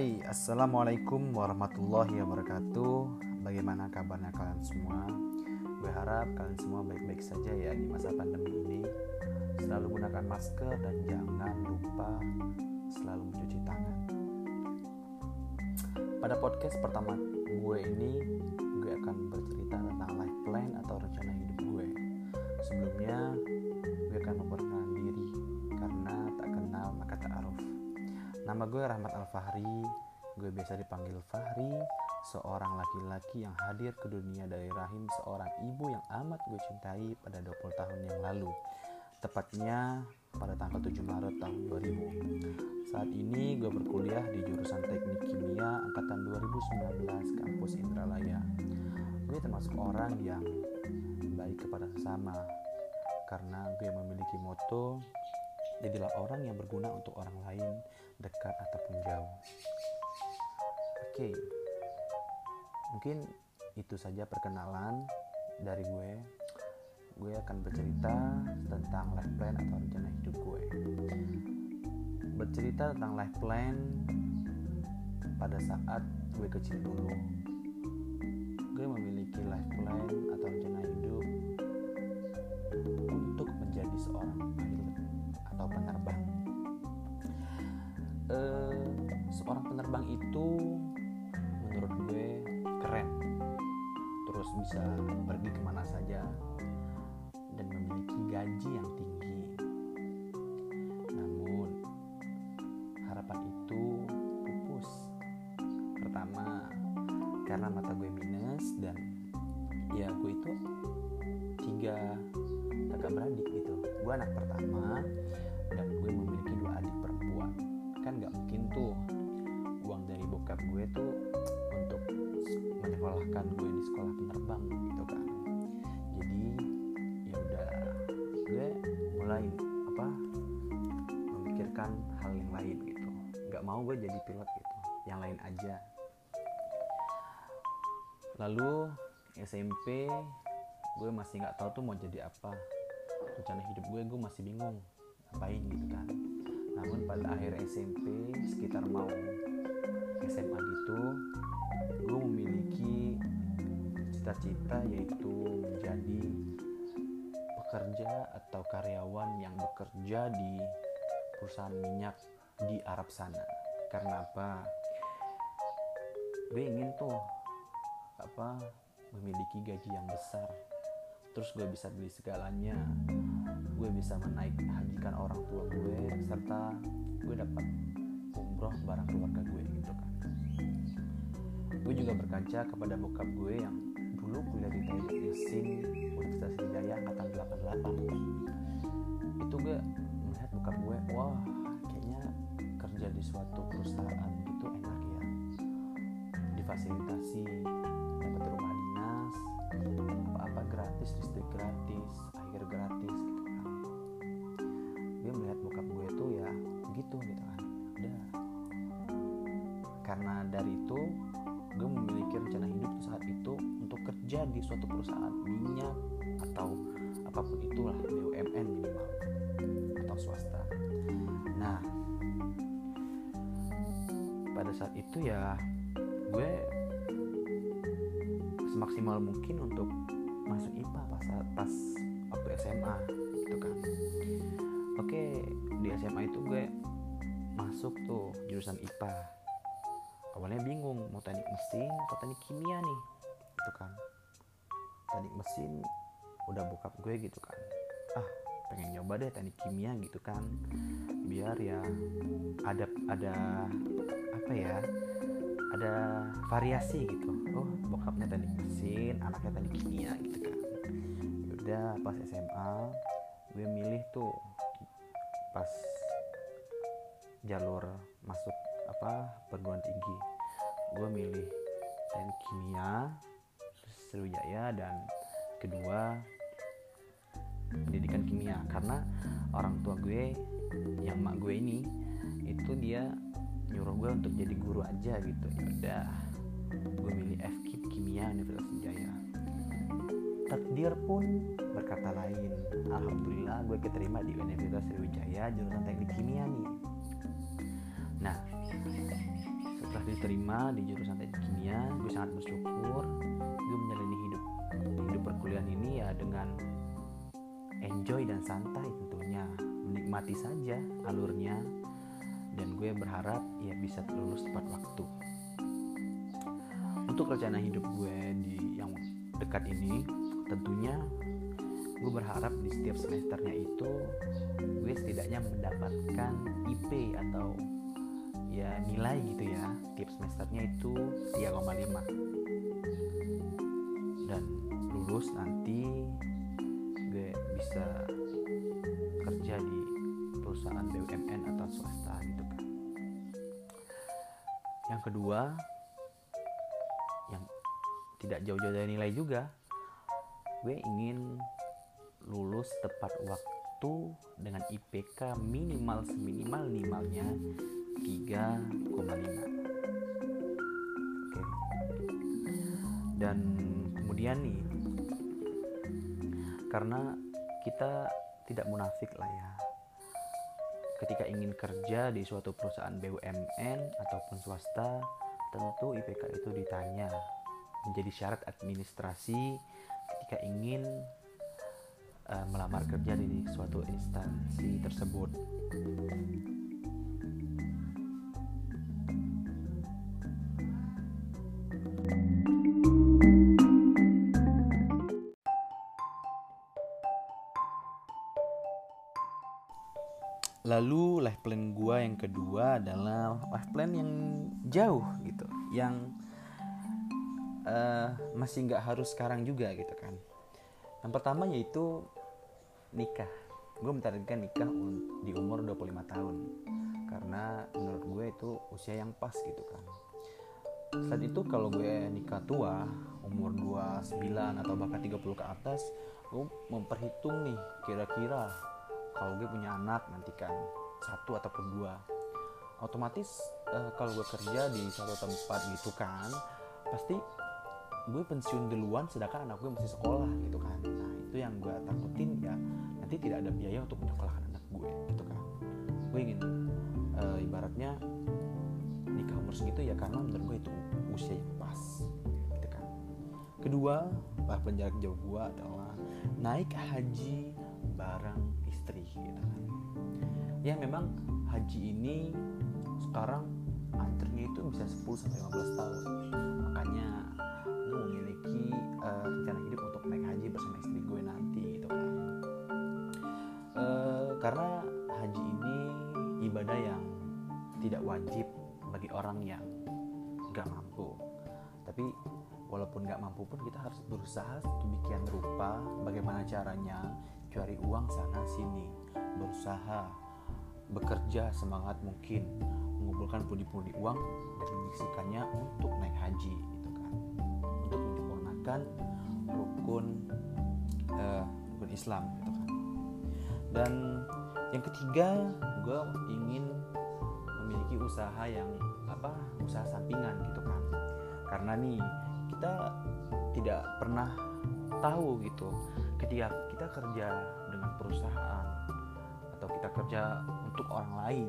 Hai, Assalamualaikum warahmatullahi wabarakatuh. Bagaimana kabarnya kalian semua? Gue harap kalian semua baik-baik saja ya di masa pandemi ini. Selalu gunakan masker dan jangan lupa selalu mencuci tangan. Pada podcast pertama gue ini Gue akan bercerita tentang life plan atau rencana hidup gue. Sebelumnya gue akan memperkenalkan diri Karena tak kenal maka tak aruf Nama gue Rahmat Al-Fahri, gue biasa dipanggil Fahri, seorang laki-laki yang hadir ke dunia dari rahim seorang ibu yang amat gue cintai pada 20 tahun yang lalu. Tepatnya pada tanggal 7 Maret tahun 2000. Saat ini gue berkuliah di jurusan Teknik Kimia angkatan 2019 kampus Indralaya. Gue termasuk orang yang baik kepada sesama karena gue memiliki moto jadilah orang yang berguna untuk orang lain dekat ataupun jauh. Oke, mungkin itu saja perkenalan dari gue. Gue akan bercerita tentang life plan atau rencana hidup gue. Bercerita tentang life plan pada saat gue kecil dulu. Gue memiliki life plan atau rencana hidup itu menurut gue keren. Terus bisa pergi ke mana saja dan memiliki gaji yang tinggi. Namun harapan itu pupus. Pertama karena mata gue minus dan ya gue itu tiga kakak beradik gitu. Gue anak pertama dan gue memiliki dua adik perempuan. Kan nggak mungkin tuh dari bokap gue tuh untuk menyekolahkan gue di sekolah penerbang gitu kan. Jadi ya udah gue mulai apa memikirkan hal yang lain gitu. Nggak mau gue jadi pilot gitu yang lain aja. Lalu SMP gue masih nggak tahu tuh mau jadi apa. Rencana hidup gue gue masih bingung ngapain gitu kan. Namun pada akhir SMP sekitar mau SMA gitu gue memiliki cita-cita yaitu menjadi pekerja atau karyawan yang bekerja di perusahaan minyak di Arab sana. Karena apa? Gue ingin tuh apa memiliki gaji yang besar. Terus gue bisa beli segalanya. Gue bisa menaik hajikan orang tua gue serta gue dapat umroh barang keluarga gue gitu kan. Gue juga berkaca kepada bokap gue yang dulu kuliah di mesin Universitas Sriwijaya angkatan 88 itu gue melihat bokap gue wah kayaknya kerja di suatu perusahaan itu enak ya. Difasilitasi dapat rumah dinas apa-apa gratis listrik gratis air gratis gitu kan. Dia melihat bokap gue tuh ya gitu gitu kan karena dari itu gue memiliki rencana hidup saat itu untuk kerja di suatu perusahaan minyak atau apa pun itulah BUMN minimal atau swasta. Nah pada saat itu ya gue semaksimal mungkin untuk masuk IPA pas pas waktu SMA gitu kan. Oke di SMA itu gue masuk tuh jurusan IPA awalnya bingung mau teknik mesin atau teknik kimia nih gitu kan. Teknik mesin udah bokap gue gitu kan. Ah pengen nyoba deh teknik kimia gitu kan. Biar ya ada ada apa ya ada variasi gitu. Oh bokapnya teknik mesin anaknya teknik kimia gitu kan. Udah pas SMA gue milih tuh pas jalur masuk apa perguruan tinggi. Gue milih teknik kimia Sriwijaya dan kedua pendidikan kimia. Karena orang tua gue yang mak gue ini itu dia nyuruh gue untuk jadi guru aja gitu. Ya udah gue milih FKIP kimia Universitas Sriwijaya. Takdir pun berkata lain. Alhamdulillah gue keterima di Universitas Sriwijaya jurusan teknik kimia nih setelah diterima di jurusan teknik kimia gue sangat bersyukur gue menjalani hidup hidup perkuliahan ini ya dengan enjoy dan santai tentunya menikmati saja alurnya dan gue berharap ya bisa lulus tepat waktu. Untuk rencana hidup gue di yang dekat ini tentunya gue berharap di setiap semesternya itu gue setidaknya mendapatkan IP atau ya nilai gitu ya. Tiap semesternya itu 3,5 dan lulus nanti gue bisa kerja di perusahaan BUMN atau swasta gitu kan. Yang kedua yang tidak jauh-jauh dari nilai juga gue ingin lulus tepat waktu dengan IPK minimal seminimal minimalnya 3,5 oke dan kemudian nih karena kita tidak munafik lah ya ketika ingin kerja di suatu perusahaan BUMN ataupun swasta tentu IPK itu ditanya menjadi syarat administrasi ketika ingin uh, melamar kerja di suatu instansi tersebut. Lalu life plan gue yang kedua adalah life plan yang jauh gitu, yang uh, masih nggak harus sekarang juga gitu kan. Yang pertama yaitu nikah. Gue mentargetkan nikah di umur 25 tahun. Karena menurut gue itu usia yang pas gitu kan. Saat itu kalau gue nikah tua umur 29 atau bahkan 30 ke atas gue memperhitung nih kira-kira kalau gue punya anak nanti kan satu ataupun dua. Otomatis uh, kalau gue kerja di satu tempat gitu kan pasti gue pensiun duluan sedangkan anak gue masih sekolah gitu kan. Nah itu yang gue takutin ya nanti tidak ada biaya untuk menyekolahkan anak gue gitu kan. Gue ingin uh, ibaratnya nikah umur segitu ya karena menurut gue itu usia yang pas gitu kan. Kedua bahkan jarak jauh gue adalah naik haji bareng istri gitu kan. Ya memang haji ini sekarang antrinya itu bisa 10 sampai 15 tahun. Makanya gue memiliki uh, rencana hidup untuk naik haji bersama istri gue nanti gitu kan. Uh, karena haji ini ibadah yang tidak wajib bagi orang yang gak mampu. Tapi walaupun gak mampu pun kita harus berusaha sedemikian rupa bagaimana caranya cari uang sana sini. Berusaha bekerja semangat mungkin. Mengumpulkan pundi-pundi uang dan mengisikannya untuk naik haji menyempurnakan rukun uh, rukun Islam gitu kan. Dan yang ketiga gue ingin memiliki usaha yang apa usaha sampingan gitu kan. Karena nih kita tidak pernah tahu gitu ketika kita kerja dengan perusahaan atau kita kerja untuk orang lain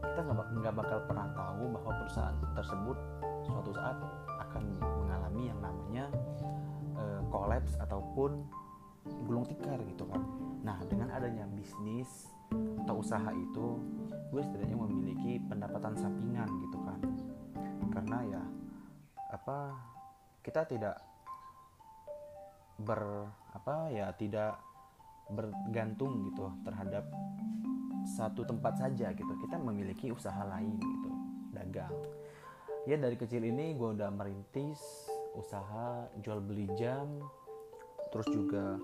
kita nggak bakal pernah tahu bahwa perusahaan tersebut suatu saat akan mengalami yang namanya kolaps uh, ataupun gulung tikar gitu kan nah dengan adanya bisnis atau usaha itu gue setidaknya memiliki pendapatan sampingan gitu kan karena ya apa kita tidak ber apa ya tidak bergantung gitu terhadap satu tempat saja gitu. Kita memiliki usaha lain gitu dagang. Ya dari kecil ini gue udah merintis usaha jual beli jam terus juga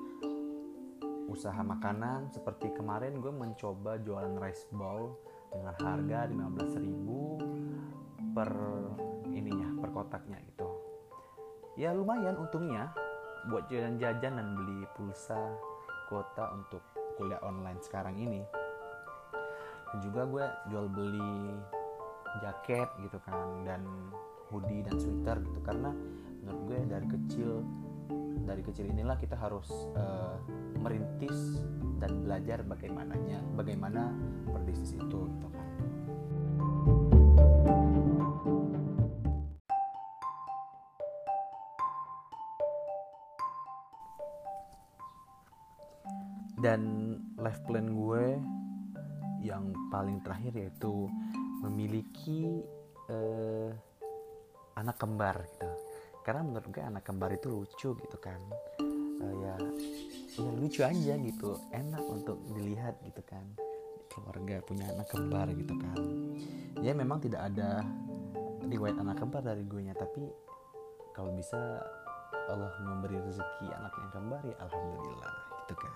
usaha makanan. Seperti kemarin gue mencoba jualan rice bowl dengan harga 15.000 per ininya per kotaknya gitu. Ya lumayan untungnya buat jajan-jajan dan beli pulsa kuota untuk kuliah online sekarang ini. Dan juga gue jual beli jaket gitu kan dan hoodie dan sweater gitu. Karena menurut gue dari kecil dari kecil inilah kita harus uh, merintis dan belajar bagaimananya bagaimana berbisnis itu gitu kan dan life plan gue yang paling terakhir yaitu memiliki uh, anak kembar gitu. Karena menurut gue anak kembar itu lucu gitu kan. Uh, ya ya lucu aja gitu. Enak untuk dilihat gitu kan. Keluarga punya anak kembar gitu kan. Ya memang tidak ada riwayat anak kembar dari gue nya tapi kalau bisa Allah memberi rezeki anak yang kembar ya alhamdulillah gitu kan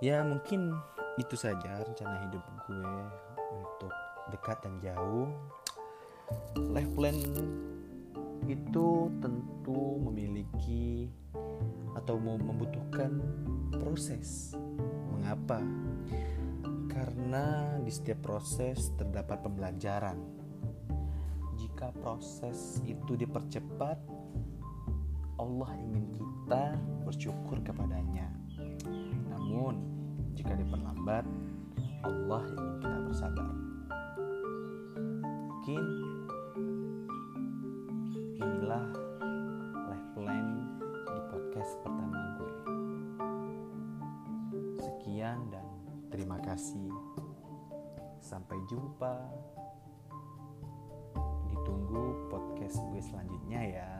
ya mungkin itu saja rencana hidup gue untuk dekat dan jauh life plan itu tentu memiliki atau membutuhkan proses. Mengapa? Karena di setiap proses terdapat pembelajaran. Jika proses itu dipercepat, Allah ingin kita bersyukur kepadanya. Namun, jika diperlambat, Allah ingin kita bersabar. Mungkin inilah life plan di podcast pertama gue. Sekian dan terima kasih. Sampai jumpa. Ditunggu podcast gue selanjutnya ya.